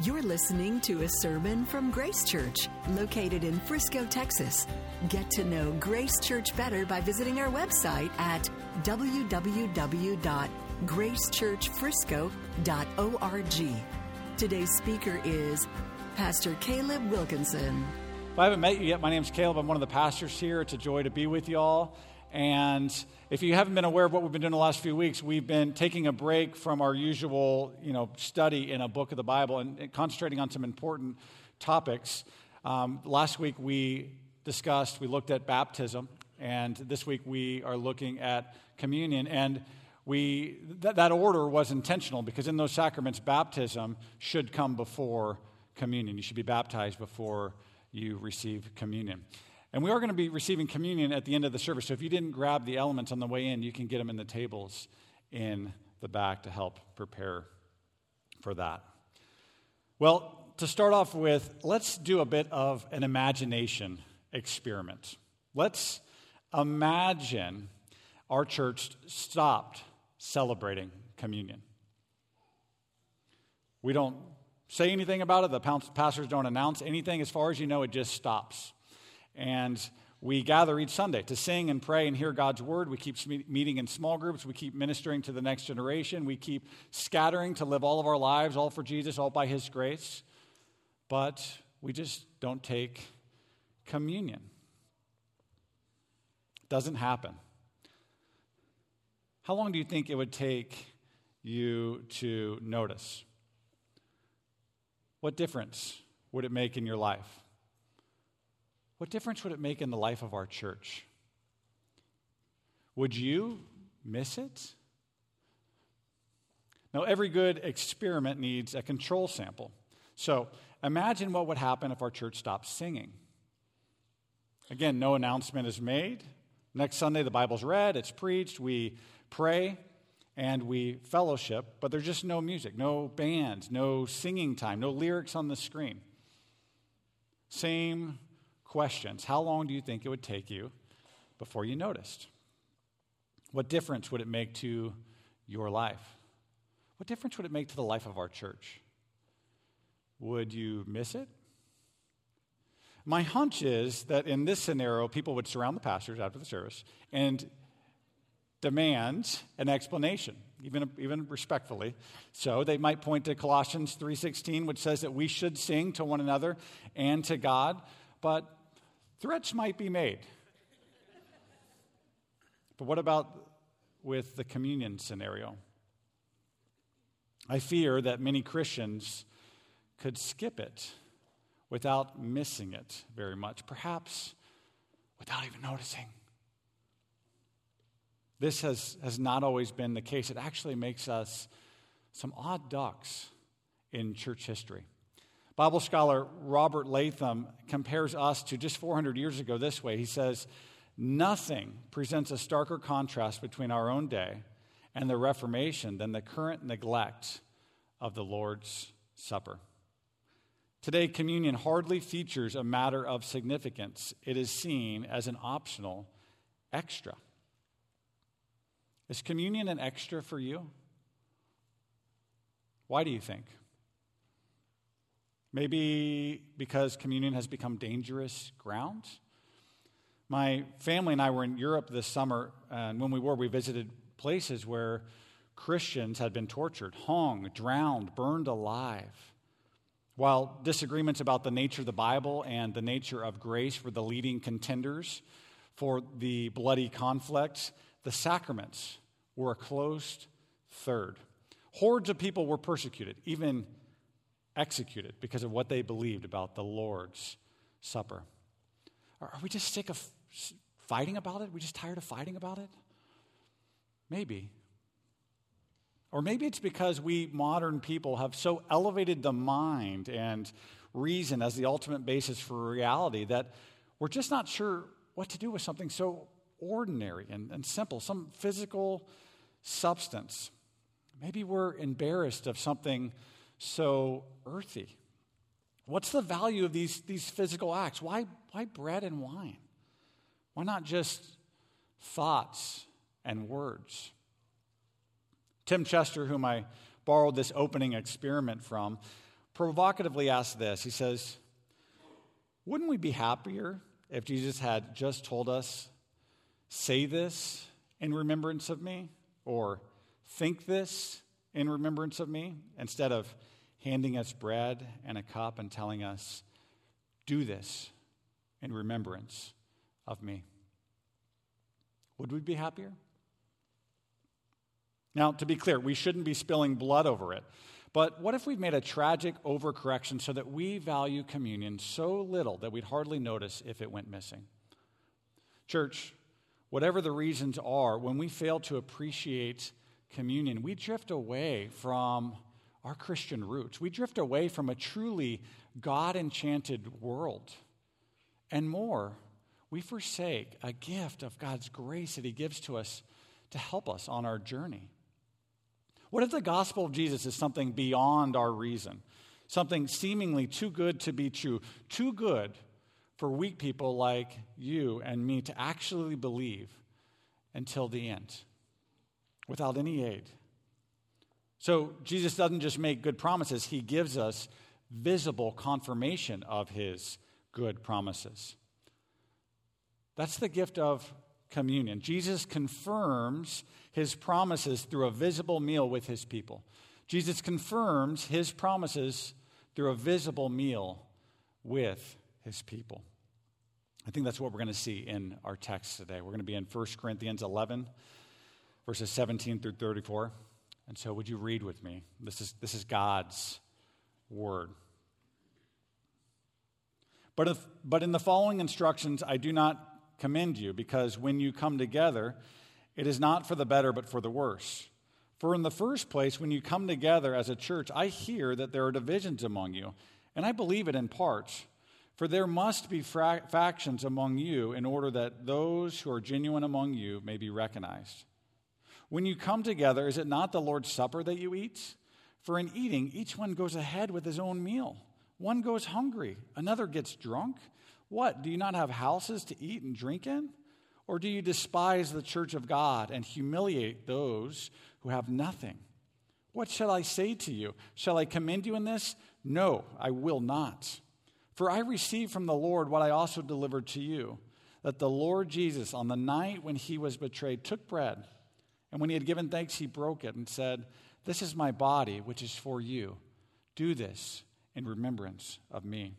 You're listening to a sermon from Grace Church, located in Frisco, Texas. Get to know Grace Church better by visiting our website at www.gracechurchfrisco.org. Today's speaker is Pastor Caleb Wilkinson. If I haven't met you yet, my name is Caleb. I'm one of the pastors here. It's a joy to be with you all. And if you haven't been aware of what we've been doing the last few weeks, we've been taking a break from our usual, you know, study in a book of the Bible and, concentrating on some important topics. Um, last week we discussed, we looked at baptism, and this week we are looking at communion. And we th- that order was intentional because in those sacraments, baptism should come before communion. You should be baptized before you receive communion. And we are going to be receiving communion at the end of the service. So if you didn't grab the elements on the way in, you can get them in the tables in the back to help prepare for that. Well, to start off with, let's do a bit of an imagination experiment. Let's imagine our church stopped celebrating communion. We don't say anything about it, the pastors don't announce anything. As far as you know, it just stops. And we gather each Sunday to sing and pray and hear God's word. We keep meeting in small groups. We keep ministering to the next generation. We keep scattering to live all of our lives, all for Jesus, all by His grace. But we just don't take communion. Doesn't happen. How long do you think it would take you to notice? What difference would it make in your life? What difference would it make in the life of our church? Would you miss it? Now, every good experiment needs a control sample. So imagine what would happen if our church stopped singing. Again, no announcement is made. Next Sunday, the Bible's read, it's preached, we pray, and we fellowship, but there's just no music, no bands, no singing time, no lyrics on the screen. Same questions. How long do you think it would take you before you noticed? What difference would it make to your life? What difference would it make to the life of our church? Would you miss it? My hunch is that in this scenario, people would surround the pastors after the service and demand an explanation, even, even respectfully. So they might point to Colossians 3.16, which says that we should sing to one another and to God. But Threats might be made. But what about with the communion scenario? I fear that many Christians could skip it without missing it very much, perhaps without even noticing. This has, has not always been the case. It actually makes us some odd ducks in church history. Bible scholar Robert Letham compares us to just 400 years ago this way. He says, Nothing presents a starker contrast between our own day and the Reformation than the current neglect of the Lord's Supper. Today, communion hardly features a matter of significance, it is seen as an optional extra. Is communion an extra for you? Why do you think? Maybe because communion has become dangerous ground. My family and I were in Europe this summer, and when we were, we visited places where Christians had been tortured, hung, drowned, burned alive. While disagreements about the nature of the Bible and the nature of grace were the leading contenders for the bloody conflict, the sacraments were a close third. Hordes of people were persecuted, even executed because of what they believed about the Lord's Supper. Are we just sick of fighting about it? Are we just tired of fighting about it? Maybe. Or maybe it's because we modern people have so elevated the mind and reason as the ultimate basis for reality that we're just not sure what to do with something so ordinary and, and simple, some physical substance. Maybe we're embarrassed of something so earthy? What's the value of these, these physical acts? Why, why bread and wine? Why not just thoughts and words? Tim Chester, whom I borrowed this opening experiment from, provocatively asks this He says, Wouldn't we be happier if Jesus had just told us, say this in remembrance of me? Or think this in remembrance of me? Instead of handing us bread and a cup and telling us, do this in remembrance of me. Would we be happier? Now, to be clear, we shouldn't be spilling blood over it. But what if we've made a tragic overcorrection so that we value communion so little that we'd hardly notice if it went missing? Church, whatever the reasons are, when we fail to appreciate communion, we drift away from our Christian roots. We drift away from a truly God enchanted world. And more, we forsake a gift of God's grace that He gives to us to help us on our journey. What if the gospel of Jesus is something beyond our reason? Something seemingly too good to be true, too good for weak people like you and me to actually believe until the end without any aid. So Jesus doesn't just make good promises, he gives us visible confirmation of his good promises. That's the gift of communion. Jesus confirms his promises through a visible meal with his people. Jesus confirms his promises through a visible meal with his people. I think that's what we're going to see in our text today. We're going to be in 1 Corinthians 11, verses 17 through 34. And so, would you read with me? This is, this is God's word. But, if, but in the following instructions, I do not commend you, because when you come together, it is not for the better, but for the worse. For in the first place, when you come together as a church, I hear that there are divisions among you, and I believe it in part. For there must be fra- factions among you in order that those who are genuine among you may be recognized. When you come together, is it not the Lord's Supper that you eat? For in eating, each one goes ahead with his own meal. One goes hungry, another gets drunk. What? Do you not have houses to eat and drink in? Or do you despise the church of God and humiliate those who have nothing? What shall I say to you? Shall I commend you in this? No, I will not. For I received from the Lord what I also delivered to you that the Lord Jesus, on the night when he was betrayed, took bread, and when he had given thanks, he broke it and said, This is my body, which is for you. Do this in remembrance of me.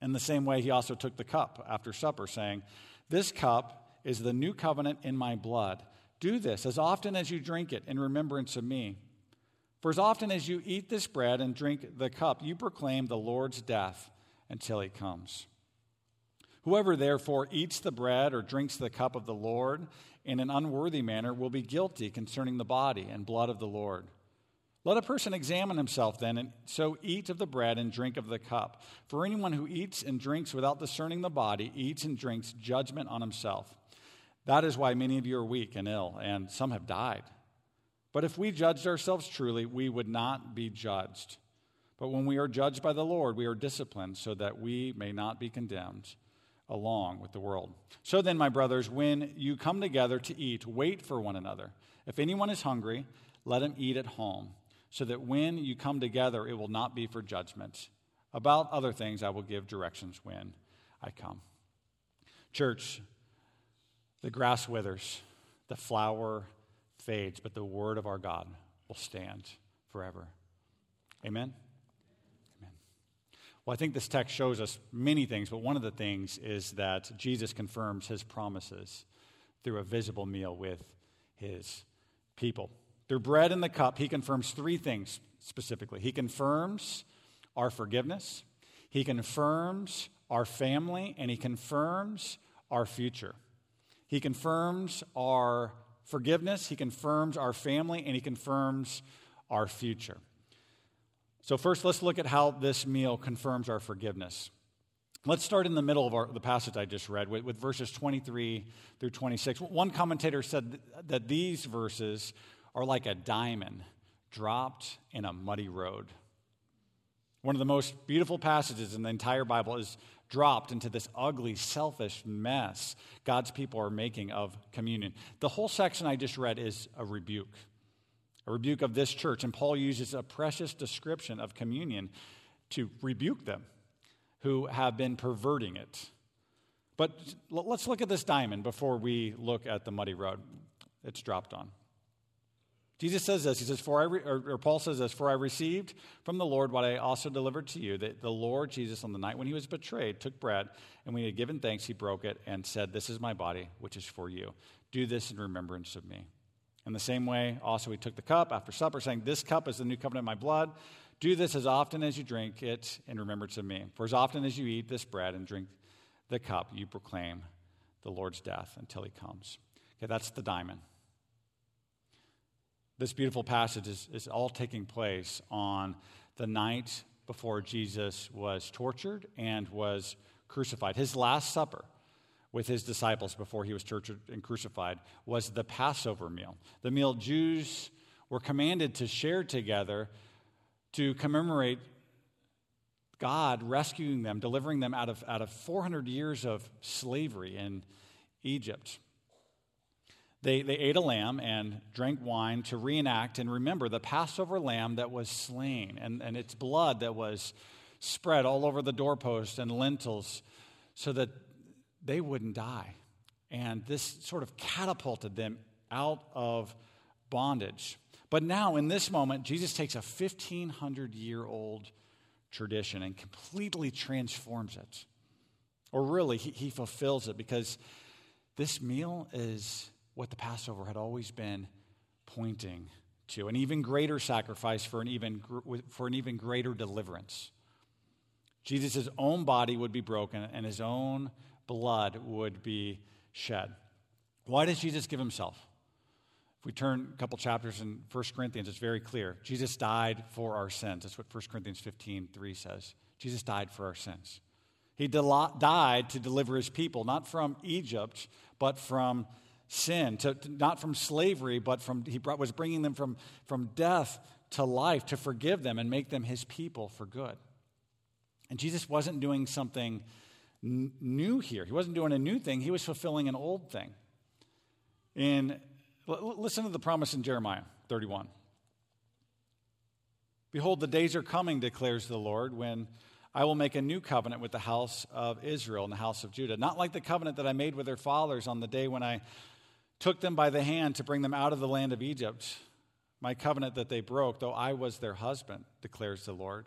In the same way, he also took the cup after supper, saying, This cup is the new covenant in my blood. Do this as often as you drink it in remembrance of me. For as often as you eat this bread and drink the cup, you proclaim the Lord's death until he comes. Whoever therefore eats the bread or drinks the cup of the Lord in an unworthy manner will be guilty concerning the body and blood of the Lord. Let a person examine himself then, and so eat of the bread and drink of the cup. For anyone who eats and drinks without discerning the body eats and drinks judgment on himself. That is why many of you are weak and ill, and some have died. But if we judged ourselves truly, we would not be judged. But when we are judged by the Lord, we are disciplined so that we may not be condemned along with the world. So then, my brothers, when you come together to eat, wait for one another. If anyone is hungry, let him eat at home so that when you come together, it will not be for judgment. About other things, I will give directions when I come. Church, the grass withers, the flower fades, but the word of our God will stand forever. Amen? Well, I think this text shows us many things, but one of the things is that Jesus confirms his promises through a visible meal with his people. Through bread and the cup, he confirms three things specifically. He confirms our forgiveness, he confirms our family, and he confirms our future. He confirms our forgiveness, he confirms our family, and he confirms our future. So, first, let's look at how this meal confirms our forgiveness. Let's start in the middle of our, the passage I just read with, with verses 23 through 26. One commentator said that these verses are like a diamond dropped in a muddy road. One of the most beautiful passages in the entire Bible is dropped into this ugly, selfish mess God's people are making of communion. The whole section I just read is a rebuke. A rebuke of this church. And Paul uses a precious description of communion to rebuke them who have been perverting it. But let's look at this diamond before we look at the muddy road it's dropped on. Jesus says this. He says, "For I or, or, Paul says this, for I received from the Lord what I also delivered to you, that the Lord Jesus, on the night when he was betrayed, took bread, and when he had given thanks, he broke it and said, This is my body, which is for you. Do this in remembrance of me. In the same way, also he took the cup after supper, saying, This cup is the new covenant in my blood. Do this as often as you drink it in remembrance of me. For as often as you eat this bread and drink the cup, you proclaim the Lord's death until he comes. Okay, that's the diamond. This beautiful passage is, is all taking place on the night before Jesus was tortured and was crucified. His last supper with his disciples before he was tortured and crucified was the Passover meal, the meal Jews were commanded to share together to commemorate God rescuing them, delivering them out of, out of 400 years of slavery in Egypt. They, they ate a lamb and drank wine to reenact and remember the Passover lamb that was slain and, and its blood that was spread all over the doorpost and lintels so that they wouldn't die. And this sort of catapulted them out of bondage. But now, in this moment, Jesus takes a 1,500 year old tradition and completely transforms it. Or really, he, he fulfills it because this meal is what the Passover had always been pointing to an even greater sacrifice for an even, for an even greater deliverance. Jesus' own body would be broken and his own blood would be shed. Why does Jesus give himself? If we turn a couple chapters in 1 Corinthians, it's very clear. Jesus died for our sins. That's what 1 Corinthians 15 3 says. Jesus died for our sins. He died to deliver his people, not from Egypt, but from sin, to, to, not from slavery, but from, he brought, was bringing them from, from death to life to forgive them and make them his people for good. And Jesus wasn't doing something n- new here. He wasn't doing a new thing, he was fulfilling an old thing. And l- listen to the promise in Jeremiah 31. Behold, the days are coming, declares the Lord, when I will make a new covenant with the house of Israel and the house of Judah, not like the covenant that I made with their fathers on the day when I took them by the hand to bring them out of the land of Egypt, my covenant that they broke, though I was their husband, declares the Lord.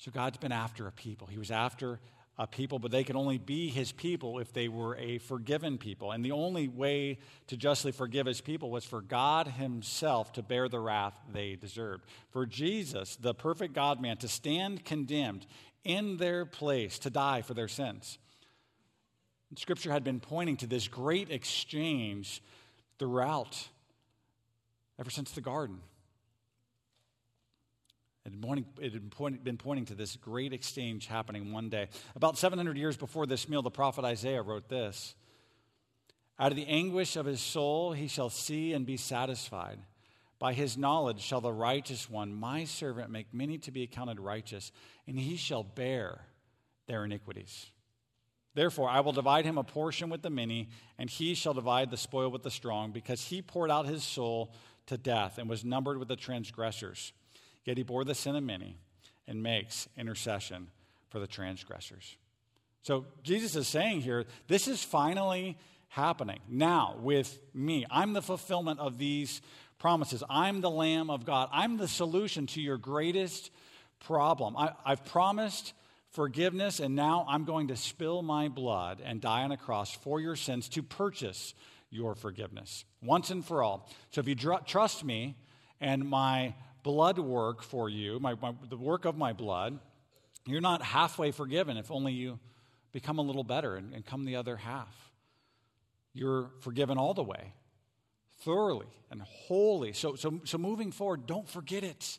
So God's been after a people. He was after a people, but they could only be his people if they were a forgiven people. And the only way to justly forgive his people was for God himself to bear the wrath they deserved. For Jesus, the perfect God man, to stand condemned in their place, to die for their sins. Scripture had been pointing to this great exchange throughout, ever since the garden. It had, been pointing to this great exchange happening one day. About 700 years before this meal, the prophet Isaiah wrote this Out of the anguish of his soul, he shall see and be satisfied. By his knowledge shall the righteous one, my servant, make many to be accounted righteous, and he shall bear their iniquities. Therefore, I will divide him a portion with the many, and he shall divide the spoil with the strong, because he poured out his soul to death and was numbered with the transgressors. Yet he bore the sin of many and makes intercession for the transgressors. So Jesus is saying here, this is finally happening now with me. I'm the fulfillment of these promises. I'm the Lamb of God. I'm the solution to your greatest problem. I, have promised forgiveness, and now I'm going to spill my blood and die on a cross for your sins to purchase your forgiveness once and for all. So if you dr- trust me and my blood work for you, my, my, the work of my blood, you're not halfway forgiven if only you become a little better and, and come the other half. You're forgiven all the way, thoroughly and wholly. So, so, so moving forward, don't forget it.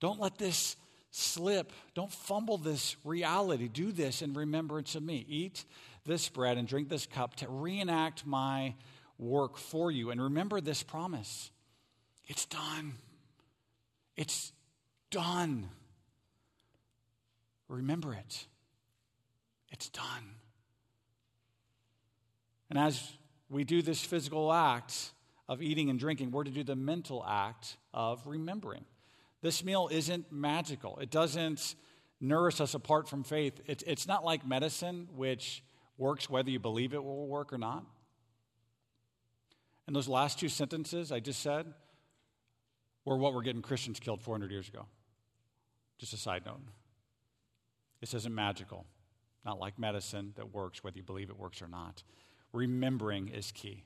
Don't let this slip. Don't fumble this reality. Do this in remembrance of me. Eat this bread and drink this cup to reenact my work for you. And remember this promise it's done. It's done. Remember it. It's done. And as we do this physical act of eating and drinking, we're to do the mental act of remembering. This meal isn't magical, it doesn't nourish us apart from faith. It's, not like medicine, which works whether you believe it will work or not. And those last two sentences I just said were what we're getting Christians killed 400 years ago. Just a side note. This isn't magical, not like medicine that works whether you believe it works or not. Remembering is key.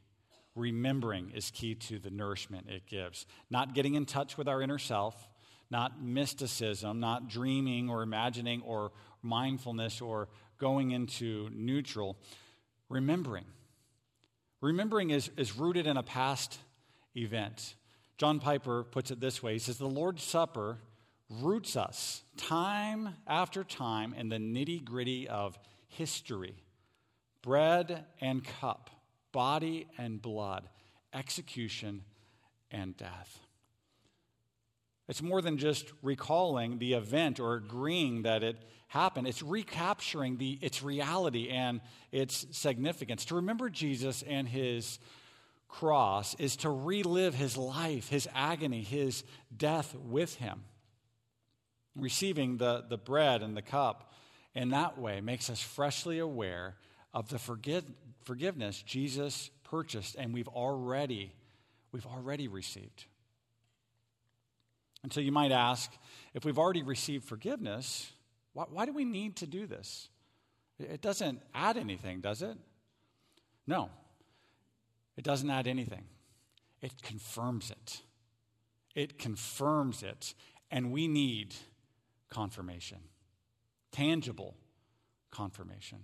Remembering is key to the nourishment it gives. Not getting in touch with our inner self, not mysticism, not dreaming or imagining or mindfulness or going into neutral. Remembering. Remembering is, is rooted in a past event. John Piper puts it this way He says, The Lord's Supper roots us time after time in the nitty gritty of history bread and cup, body and blood, execution and death. It's more than just recalling the event or agreeing that it happened. It's recapturing the, its reality and its significance. To remember Jesus and his cross is to relive his life, his agony, his death with him. Receiving the, the bread and the cup in that way makes us freshly aware of the forgive, forgiveness Jesus purchased and we've already, we've already received. And so you might ask if we've already received forgiveness, why, why do we need to do this? It doesn't add anything, does it? No, it doesn't add anything. It confirms it. It confirms it. And we need confirmation, tangible confirmation.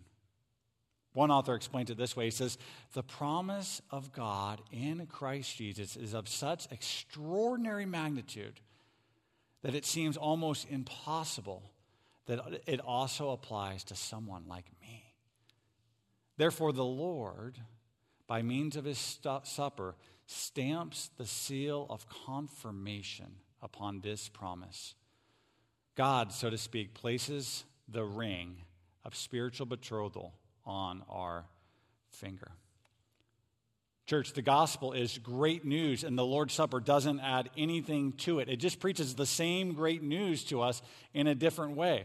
One author explains it this way He says, The promise of God in Christ Jesus is of such extraordinary magnitude that it seems almost impossible that it also applies to someone like me. Therefore, the Lord, by means of his supper, stamps the seal of confirmation upon this promise. God, so to speak, places the ring of spiritual betrothal on our finger. Church, the gospel is great news, and the Lord's Supper doesn't add anything to it. It just preaches the same great news to us in a different way,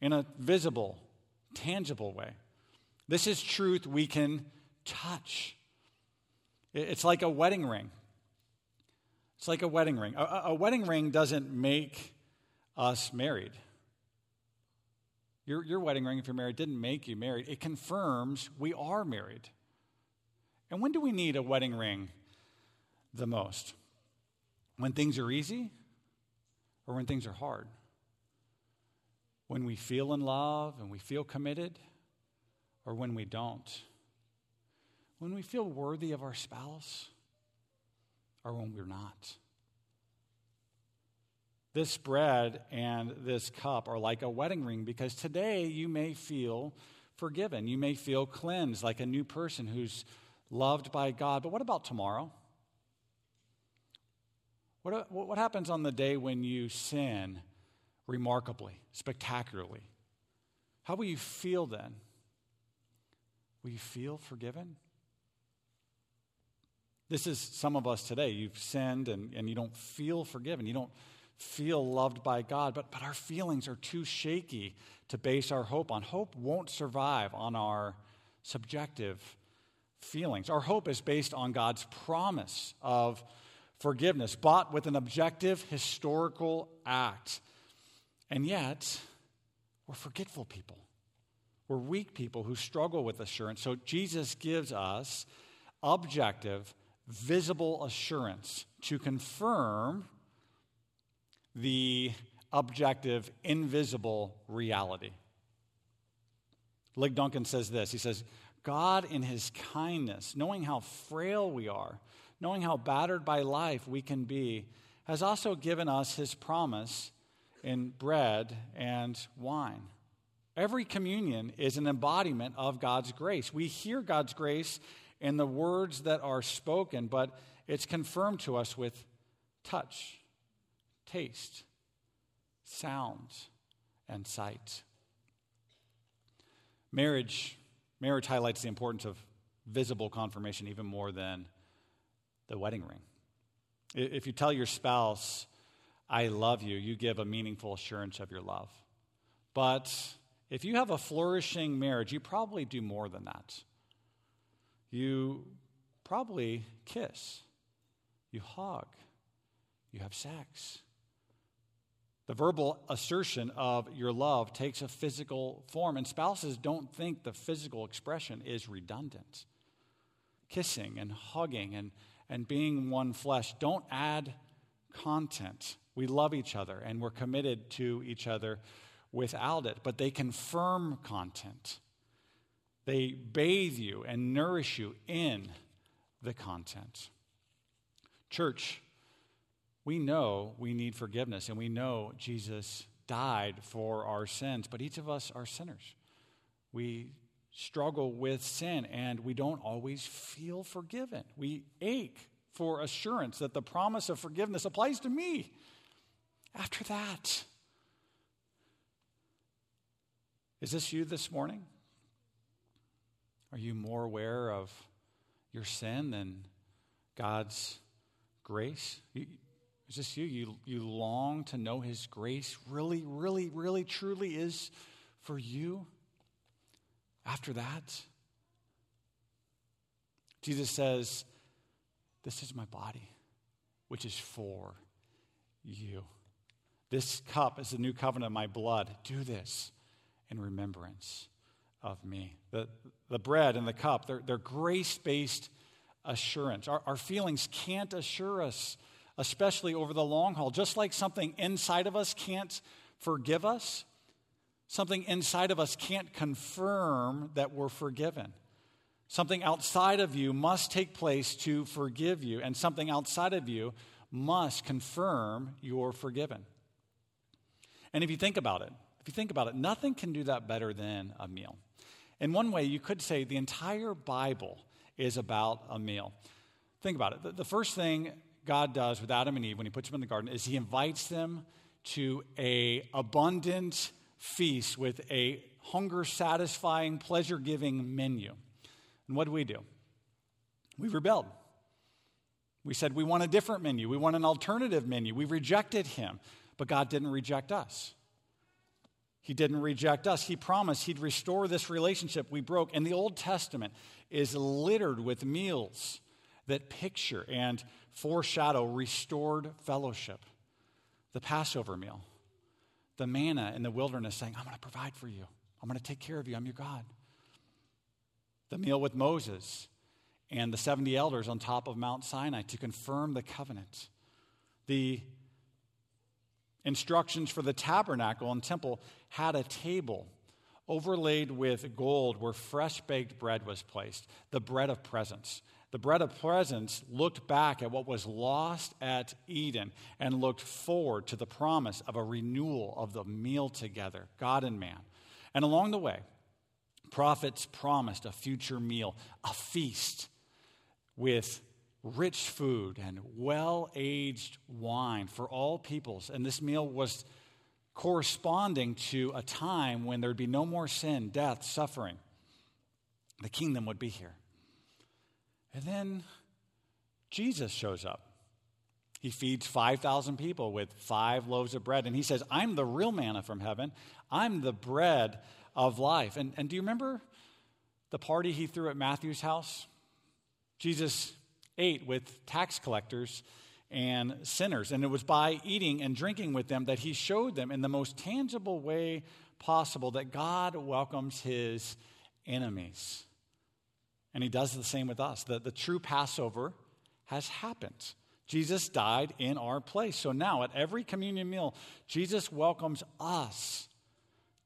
in a visible, tangible way. This is truth we can touch. It's like a wedding ring. It's like a wedding ring. A, a wedding ring doesn't make us married. Your, your wedding ring, if you're married, didn't make you married. It confirms we are married. And when do we need a wedding ring the most? When things are easy or when things are hard? When we feel in love and we feel committed or when we don't? When we feel worthy of our spouse or when we're not? This bread and this cup are like a wedding ring because today you may feel forgiven. You may feel cleansed like a new person who's loved by God. But what about tomorrow? What, what happens on the day when you sin remarkably, spectacularly? How will you feel then? Will you feel forgiven? This is some of us today. You've sinned and, and you don't feel forgiven. You don't feel loved by God, but, but our feelings are too shaky to base our hope on. Hope won't survive on our subjective feelings. Our hope is based on God's promise of forgiveness, bought with an objective historical act. And yet, we're forgetful people. We're weak people who struggle with assurance. So Jesus gives us objective, visible assurance to confirm the objective, invisible reality. Lig Duncan says this He says, God, in His kindness, knowing how frail we are, knowing how battered by life we can be, has also given us his promise in bread and wine. Every communion is an embodiment of God's grace. We hear God's grace in the words that are spoken, but it's confirmed to us with touch, taste, sound, and sight. Marriage, marriage highlights the importance of visible confirmation even more than the wedding ring. If you tell your spouse, I love you, you give a meaningful assurance of your love. But if you have a flourishing marriage, you probably do more than that. You probably kiss, you hug, you have sex. The verbal assertion of your love takes a physical form, and spouses don't think the physical expression is redundant. Kissing and hugging and, and being one flesh don't add content. We love each other and we're committed to each other without it, but they confirm content. They bathe you and nourish you in the content. Church, we know we need forgiveness and we know Jesus died for our sins, but each of us are sinners. We struggle with sin and we don't always feel forgiven. We ache for assurance that the promise of forgiveness applies to me. After that, is this you this morning? Are you more aware of your sin than God's grace? Is this you? You, you long to know His grace really, really, really, truly is for you? After that, Jesus says, This is my body, which is for you. This cup is the new covenant of my blood. Do this in remembrance of me. The, the bread and the cup, they're, they're grace based assurance. Our, our feelings can't assure us, especially over the long haul. Just like something inside of us can't forgive us, something inside of us can't confirm that we're forgiven. Something outside of you must take place to forgive you, and something outside of you must confirm you're forgiven. And if you think about it, if you think about it, nothing can do that better than a meal. In one way, you could say the entire Bible is about a meal. Think about it. The first thing God does with Adam and Eve when he puts them in the garden is he invites them to a abundant feast with a hunger satisfying, pleasure giving menu. And what do we do? We rebelled. We said we want a different menu. We want an alternative menu. We rejected him, but God didn't reject us. He didn't reject us. He promised He'd restore this relationship we broke. And the Old Testament is littered with meals that picture and foreshadow restored fellowship. The Passover meal, the manna in the wilderness saying, I'm going to provide for you, I'm going to take care of you, I'm your God. The meal with Moses and the 70 elders on top of Mount Sinai to confirm the covenant. The instructions for the tabernacle and temple had a table overlaid with gold where fresh baked bread was placed, the bread of presence. The bread of presence looked back at what was lost at Eden and looked forward to the promise of a renewal of the meal together, God and man. And along the way, prophets promised a future meal, a feast with rich food and well aged wine for all peoples. And this meal was corresponding to a time when there'd be no more sin, death, suffering. The kingdom would be here. And then Jesus shows up. He feeds 5,000 people with five loaves of bread. And he says, I'm the real manna from heaven. I'm the bread of life. And, and do you remember the party he threw at Matthew's house? Jesus ate with tax collectors and sinners. And it was by eating and drinking with them that he showed them in the most tangible way possible that God welcomes his enemies. And he does the same with us. The, the true Passover has happened. Jesus died in our place. So now, at every communion meal, Jesus welcomes us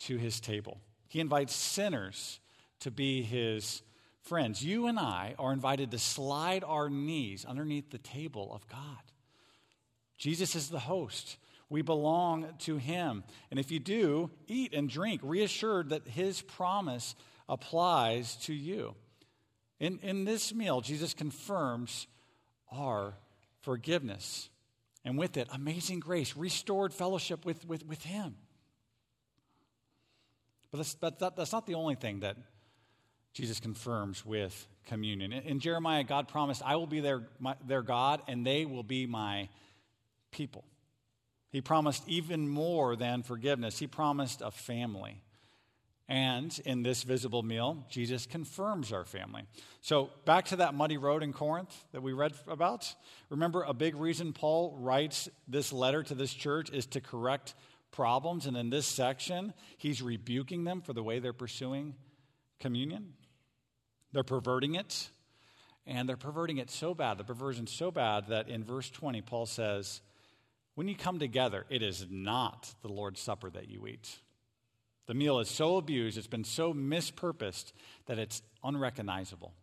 to his table. He invites sinners to be his Friends, you and I are invited to slide our knees underneath the table of God. Jesus is the host. We belong to him. And if you do, eat and drink, reassured that his promise applies to you. In, in this meal, Jesus confirms our forgiveness. And with it, amazing grace, restored fellowship with, with, with him. But, that's, but that, that's not the only thing that Jesus confirms with communion. In, Jeremiah, God promised, I will be their, my, their God, and they will be my people. He promised even more than forgiveness, He promised a family. And in this visible meal, Jesus confirms our family. So, back to that muddy road in Corinth that we read about. Remember, a big reason Paul writes this letter to this church is to correct problems. And in this section, he's rebuking them for the way they're pursuing communion. They're perverting it. And they're perverting it so bad, the perversion so bad, that in verse 20, Paul says, When you come together, it is not the Lord's Supper that you eat the meal is so abused, it's been so mispurposed that it's unrecognizable.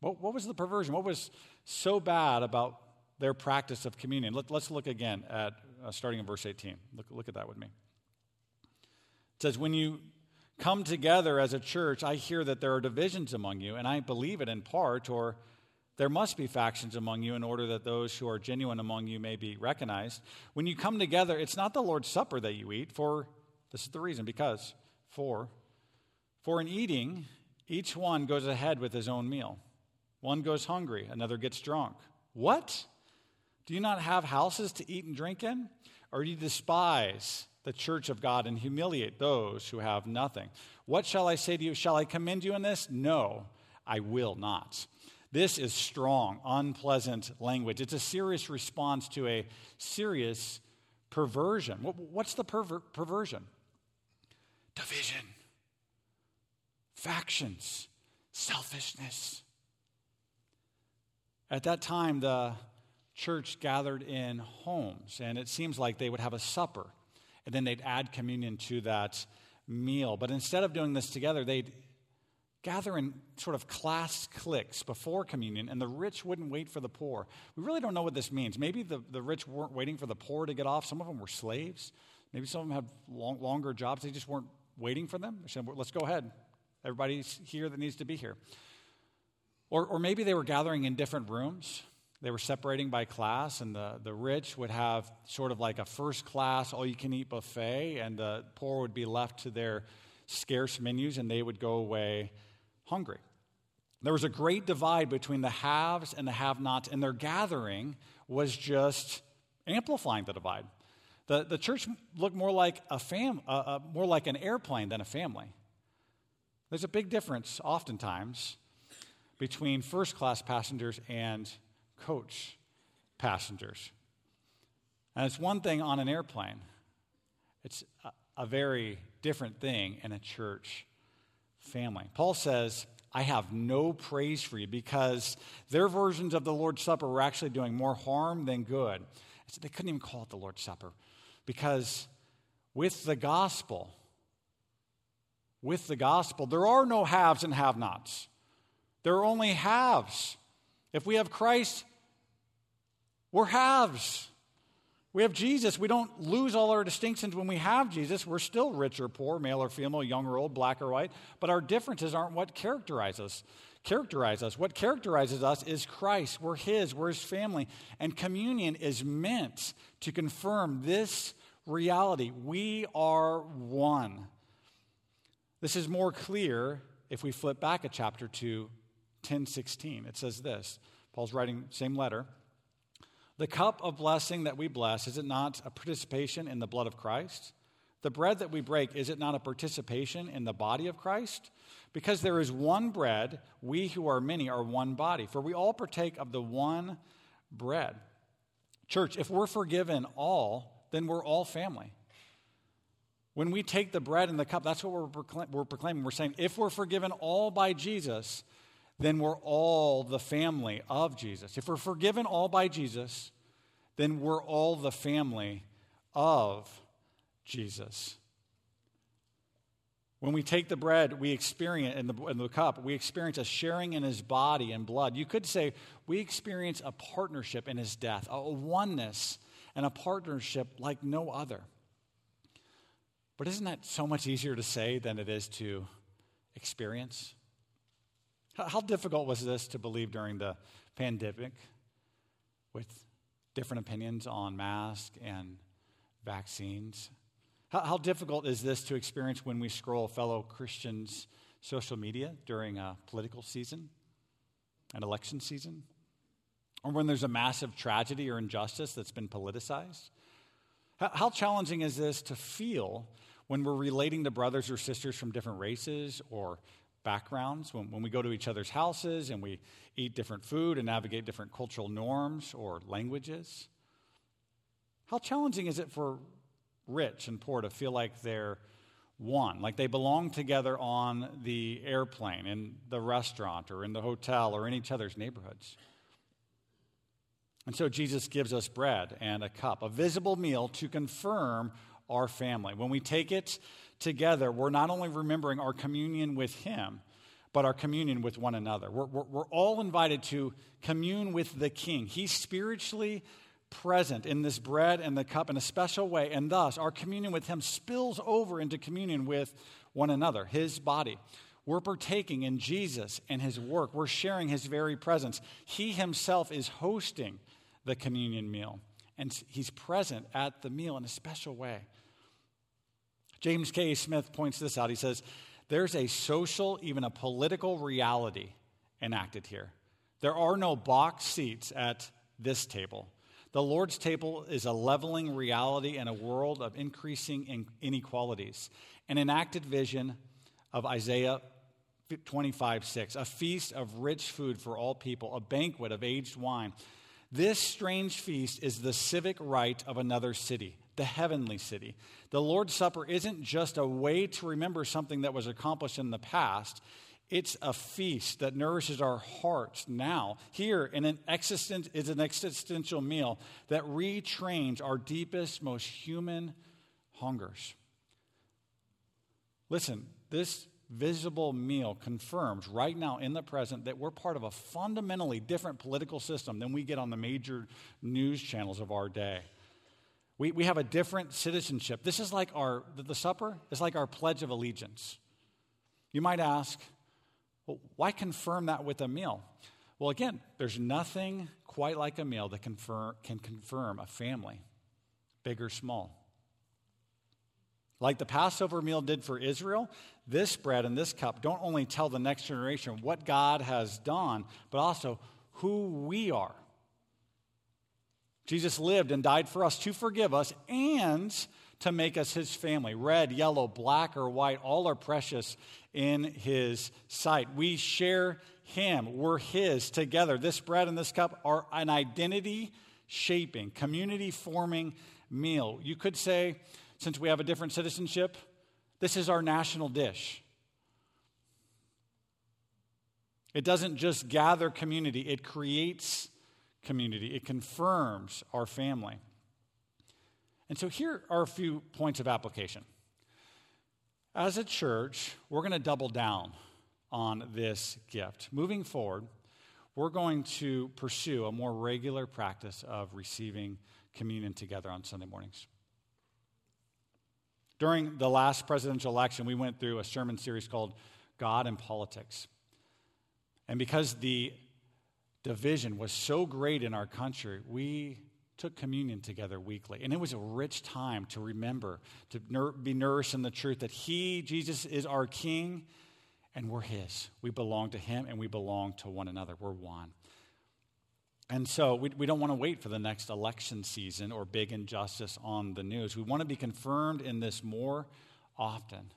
What, what was the perversion? What was so bad about their practice of communion? Let, us look again at uh, starting in verse 18. Look, look at that with me. It says, When you come together as a church, I hear that there are divisions among you, and I believe it in part, or there must be factions among you in order that those who are genuine among you may be recognized. When you come together, it's not the Lord's Supper that you eat, for this is the reason because, for, for in eating, each one goes ahead with his own meal. One goes hungry, another gets drunk. What? Do you not have houses to eat and drink in? Or do you despise the church of God and humiliate those who have nothing? What shall I say to you? Shall I commend you in this? No, I will not. This is strong, unpleasant language. It's a serious response to a serious perversion. What's the perver- perversion? division, factions, selfishness. At that time, the church gathered in homes, and it seems like they would have a supper, and then they'd add communion to that meal. But instead of doing this together, they'd gather in sort of class cliques before communion, and the rich wouldn't wait for the poor. We really don't know what this means. Maybe the, the rich weren't waiting for the poor to get off. Some of them were slaves. Maybe some of them had long, longer jobs. They just weren't waiting for them. They said, Let's go ahead. Everybody's here that needs to be here. Or, or maybe they were gathering in different rooms. They were separating by class, and the, the rich would have sort of like a first class, all you can eat buffet, and the poor would be left to their scarce menus, and they would go away hungry. There was a great divide between the haves and the have nots, and their gathering was just amplifying the divide. The, the church looked more like a fam, uh, uh, more like an airplane than a family. There's a big difference, oftentimes, between first class passengers and coach passengers. And it's one thing on an airplane, it's a, very different thing in a church family. Paul says, I have no praise for you because their versions of the Lord's Supper were actually doing more harm than good. So they couldn't even call it the Lord's Supper. Because with the gospel, with the gospel, there are no haves and have nots. There are only haves. If we have Christ, we're halves. We have Jesus. We don't lose all our distinctions when we have Jesus. We're still rich or poor, male or female, young or old, black or white. But our differences aren't what characterize us. Characterize us. What characterizes us is Christ. We're His. We're His family. And communion is meant to confirm this reality. We are one. This is more clear if we flip back a chapter to 1016. It says this Paul's writing, same letter. The cup of blessing that we bless, is it not a participation in the blood of Christ? The bread that we break, is it not a participation in the body of Christ? Because there is one bread, we who are many are one body, for we all partake of the one bread. Church, if we're forgiven all, then we're all family. When we take the bread and the cup, that's what we're, proclaim- we're proclaiming. We're saying, if we're forgiven all by Jesus, then we're all the family of Jesus. If we're forgiven all by Jesus, then we're all the family of Jesus. When we take the bread, we experience, in the, the cup, we experience a sharing in his body and blood. You could say we experience a partnership in his death, a oneness and a partnership like no other. But isn't that so much easier to say than it is to experience? How difficult was this to believe during the pandemic with different opinions on masks and vaccines? How, how difficult is this to experience when we scroll fellow Christians' social media during a political season, an election season, or when there's a massive tragedy or injustice that's been politicized? How, how challenging is this to feel when we're relating to brothers or sisters from different races or backgrounds, when, when we go to each other's houses and we eat different food and navigate different cultural norms or languages? How challenging is it for rich and poor to feel like they're one, like they belong together on the airplane, in the restaurant, or in the hotel, or in each other's neighborhoods. And so Jesus gives us bread and a cup, a visible meal to confirm our family. When we take it together, we're not only remembering our communion with Him, but our communion with one another. We're, we're, we're all invited to commune with the King. He's spiritually present in this bread and the cup in a special way, and thus our communion with Him spills over into communion with one another, His body. We're partaking in Jesus and His work, we're sharing His very presence. He Himself is hosting the communion meal, and He's present at the meal in a special way. James K. Smith points this out. He says, There's a social, even a political reality enacted here. There are no box seats at this table. The Lord's table is a leveling reality in a world of increasing inequalities, an enacted vision of Isaiah 25 6, a feast of rich food for all people, a banquet of aged wine. This strange feast is the civic rite of another city, the heavenly city. The Lord's Supper isn't just a way to remember something that was accomplished in the past, it's a feast that nourishes our hearts now. Here, in an existent, is an existential meal that retrains our deepest, most human hungers. Listen, this visible meal confirms right now in the present that we're part of a fundamentally different political system than we get on the major news channels of our day. We, we have a different citizenship. This is like our, the, supper is like our Pledge of Allegiance. You might ask, well, why confirm that with a meal? Well, again, there's nothing quite like a meal that confirm, can confirm a family, big or small. Like the Passover meal did for Israel, this bread and this cup don't only tell the next generation what God has done, but also who we are. Jesus lived and died for us to forgive us and to make us his family. Red, yellow, black, or white, all are precious in his sight. We share him, we're his together. This bread and this cup are an identity shaping, community forming meal. You could say, since we have a different citizenship, this is our national dish. It doesn't just gather community, it creates community, it confirms our family. And so here are a few points of application. As a church, we're going to double down on this gift. Moving forward, we're going to pursue a more regular practice of receiving communion together on Sunday mornings. During the last presidential election, we went through a sermon series called God and Politics. And because the division was so great in our country, we took communion together weekly. And it was a rich time to remember, to nur- be nourished in the truth that He, Jesus, is our King and we're His. We belong to Him and we belong to one another. We're one. And so we, we don't want to wait for the next election season or big injustice on the news. We want to be confirmed in this more often.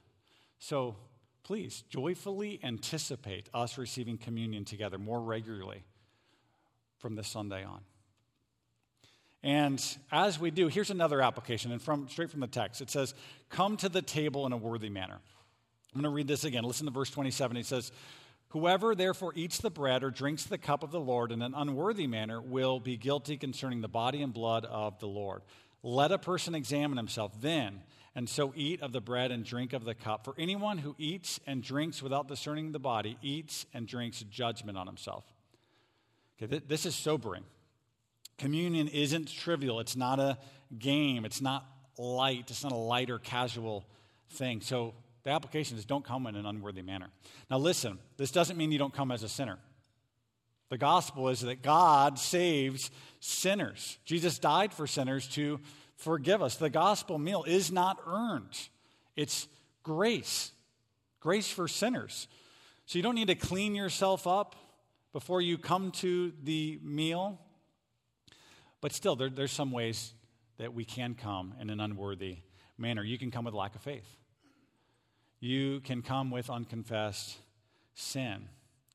So please joyfully anticipate us receiving communion together more regularly from this Sunday on. And as we do, here's another application, and from straight from the text. It says, Come to the table in a worthy manner. I'm going to read this again. Listen to verse 27. He says, Whoever therefore eats the bread or drinks the cup of the Lord in an unworthy manner will be guilty concerning the body and blood of the Lord. Let a person examine himself then, and so eat of the bread and drink of the cup. For anyone who eats and drinks without discerning the body eats and drinks judgment on himself. Okay, th- this is sobering. Communion isn't trivial, it's not a game, it's not light, it's not a light or casual thing. So the application is don't come in an unworthy manner. Now, listen, this doesn't mean you don't come as a sinner. The gospel is that God saves sinners. Jesus died for sinners to forgive us. The gospel meal is not earned, it's grace. Grace for sinners. So you don't need to clean yourself up before you come to the meal. But still, there, there's some ways that we can come in an unworthy manner. You can come with lack of faith. You can come with unconfessed sin.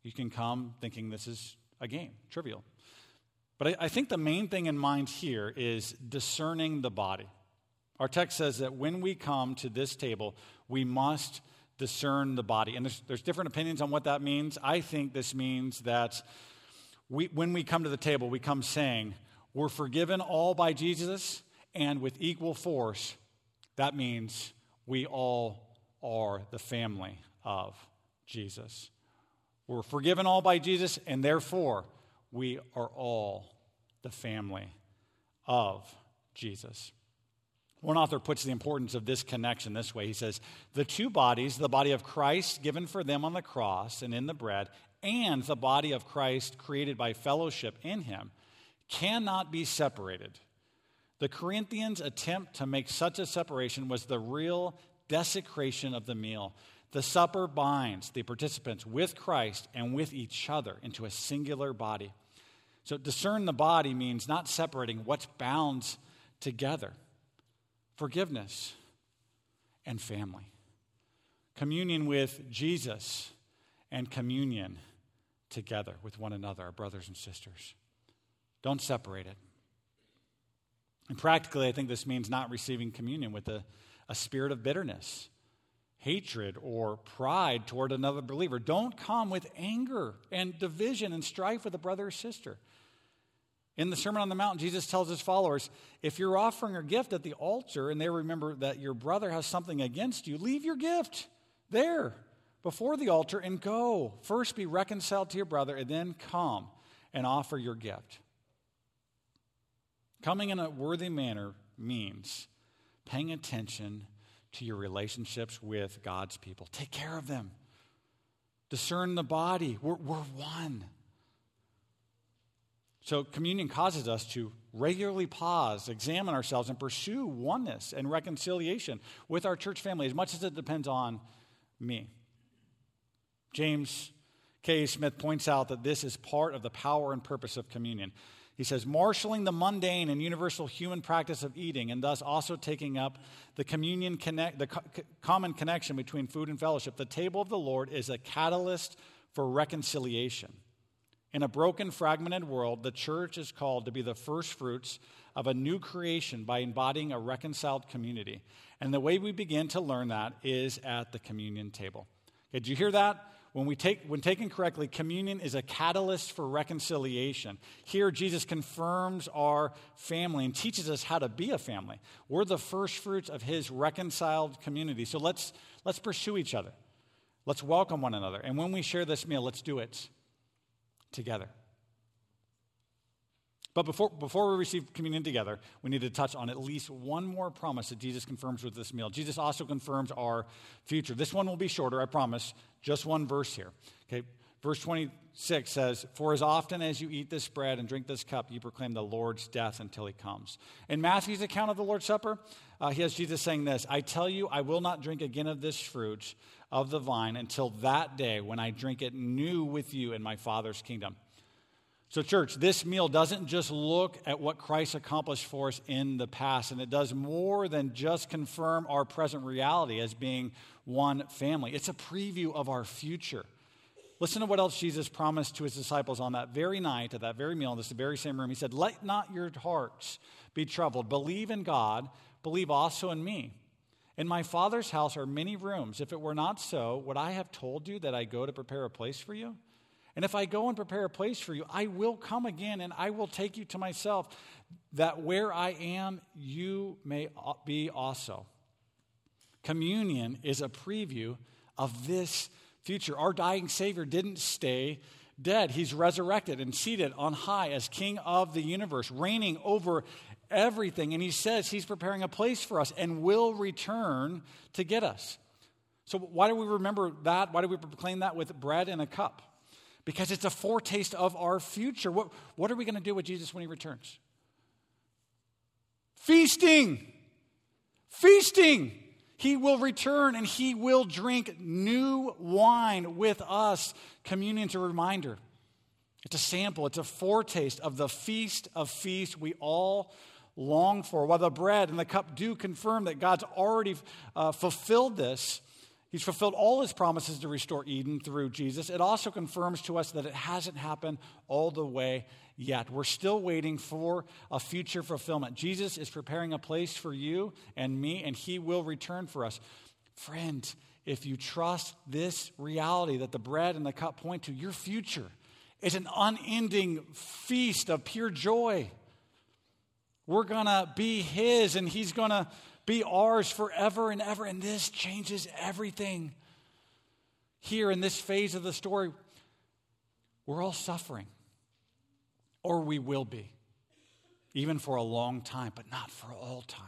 You can come thinking this is a game, trivial. But I, I think the main thing in mind here is discerning the body. Our text says that when we come to this table, we must discern the body. And there's, there's different opinions on what that means. I think this means that we, when we come to the table, we come saying, We're forgiven all by Jesus, and with equal force, that means we all are the family of Jesus. We're forgiven all by Jesus, and therefore we are all the family of Jesus. One author puts the importance of this connection this way. He says, The two bodies, the body of Christ given for them on the cross and in the bread, and the body of Christ created by fellowship in him, cannot be separated. The Corinthians' attempt to make such a separation was the real desecration of the meal. The supper binds the participants with Christ and with each other into a singular body. So, discern the body means not separating what's bound together forgiveness and family, communion with Jesus, and communion together with one another, our brothers and sisters. Don't separate it. And practically, I think this means not receiving communion with a, a spirit of bitterness hatred or pride toward another believer. Don't come with anger and division and strife with a brother or sister. In the Sermon on the Mount, Jesus tells his followers if you're offering a gift at the altar and they remember that your brother has something against you, leave your gift there before the altar and go. First be reconciled to your brother and then come and offer your gift. Coming in a worthy manner means paying attention to your relationships with God's people. Take care of them. Discern the body. We're, we're one. So, communion causes us to regularly pause, examine ourselves, and pursue oneness and reconciliation with our church family as much as it depends on me. James K. Smith points out that this is part of the power and purpose of communion. He says, marshaling the mundane and universal human practice of eating, and thus also taking up the communion connect, the co- common connection between food and fellowship. The table of the Lord is a catalyst for reconciliation. In a broken, fragmented world, the church is called to be the first fruits of a new creation by embodying a reconciled community. And the way we begin to learn that is at the communion table. Okay, did you hear that? When, we take, when taken correctly, communion is a catalyst for reconciliation. Here, Jesus confirms our family and teaches us how to be a family. We're the first fruits of his reconciled community. So let's, let's pursue each other. Let's welcome one another. And when we share this meal, let's do it together. But before, before we receive communion together, we need to touch on at least one more promise that Jesus confirms with this meal. Jesus also confirms our future. This one will be shorter, I promise. Just one verse here. Okay, verse 26 says, For as often as you eat this bread and drink this cup, you proclaim the Lord's death until he comes. In Matthew's account of the Lord's Supper, uh, he has Jesus saying this I tell you, I will not drink again of this fruit of the vine until that day when I drink it new with you in my Father's kingdom. So, church, this meal doesn't just look at what Christ accomplished for us in the past, and it does more than just confirm our present reality as being one family. It's a preview of our future. Listen to what else Jesus promised to his disciples on that very night, at that very meal, in this very same room. He said, Let not your hearts be troubled. Believe in God, believe also in me. In my Father's house are many rooms. If it were not so, would I have told you that I go to prepare a place for you? And if I go and prepare a place for you, I will come again and I will take you to myself, that where I am, you may be also. Communion is a preview of this future. Our dying Savior didn't stay dead, He's resurrected and seated on high as King of the universe, reigning over everything. And He says He's preparing a place for us and will return to get us. So, why do we remember that? Why do we proclaim that with bread and a cup? Because it's a foretaste of our future. What, what are we going to do with Jesus when He returns? Feasting! Feasting! He will return and he will drink new wine with us. Communion is a reminder. It's a sample, it's a foretaste of the feast of feasts we all long for. While the bread and the cup do confirm that God's already uh, fulfilled this, He's fulfilled all his promises to restore Eden through Jesus. It also confirms to us that it hasn't happened all the way yet. We're still waiting for a future fulfillment. Jesus is preparing a place for you and me, and he will return for us. Friend, if you trust this reality that the bread and the cup point to, your future is an unending feast of pure joy. We're going to be his, and he's going to be ours forever and ever. And this changes everything. Here in this phase of the story, we're all suffering or we will be, even for a long time, but not for all time.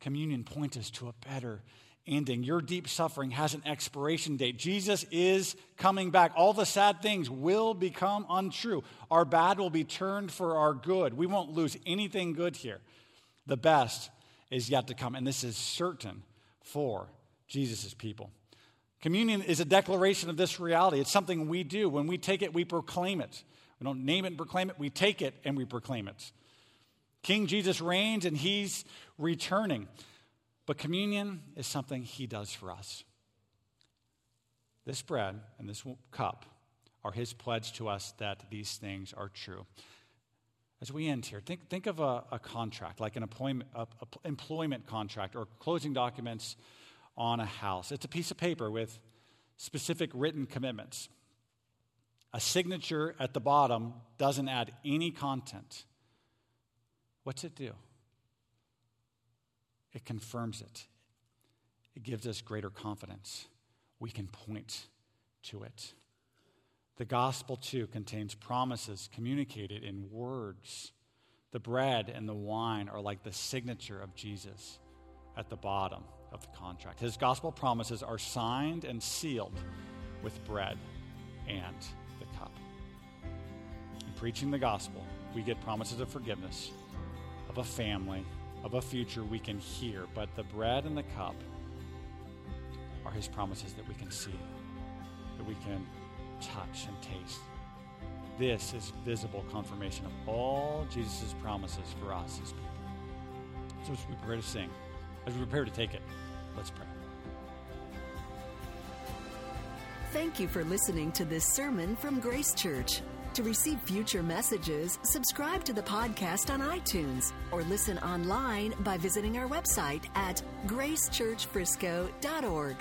Communion points us to a better ending. Your deep suffering has an expiration date. Jesus is coming back. All the sad things will become untrue. Our bad will be turned for our good. We won't lose anything good here. The best is yet to come, and this is certain for Jesus' people. Communion is a declaration of this reality. It's something we do. When we take it, we proclaim it. We don't name it and proclaim it, we take it and we proclaim it. King Jesus reigns and he's returning. But communion is something he does for us. This bread and this cup are his pledge to us that these things are true. As we end here, think, think of a, a contract, like an employment, a, a employment contract or closing documents on a house. It's a piece of paper with specific written commitments. A signature at the bottom doesn't add any content. What's it do? It confirms it, it gives us greater confidence. We can point to it. The gospel, too, contains promises communicated in words. The bread and the wine are like the signature of Jesus at the bottom of the contract. His gospel promises are signed and sealed with bread and the cup. In preaching the gospel, we get promises of forgiveness, of a family, of a future we can hear. But the bread and the cup are his promises that we can see, that we can touch and taste. This is visible confirmation of all Jesus' promises for us as people. So as we prepare to sing, as we prepare to take it, let's pray. Thank you for listening to this sermon from Grace Church. To receive future messages, subscribe to the podcast on iTunes or listen online by visiting our website at gracechurchfrisco.org.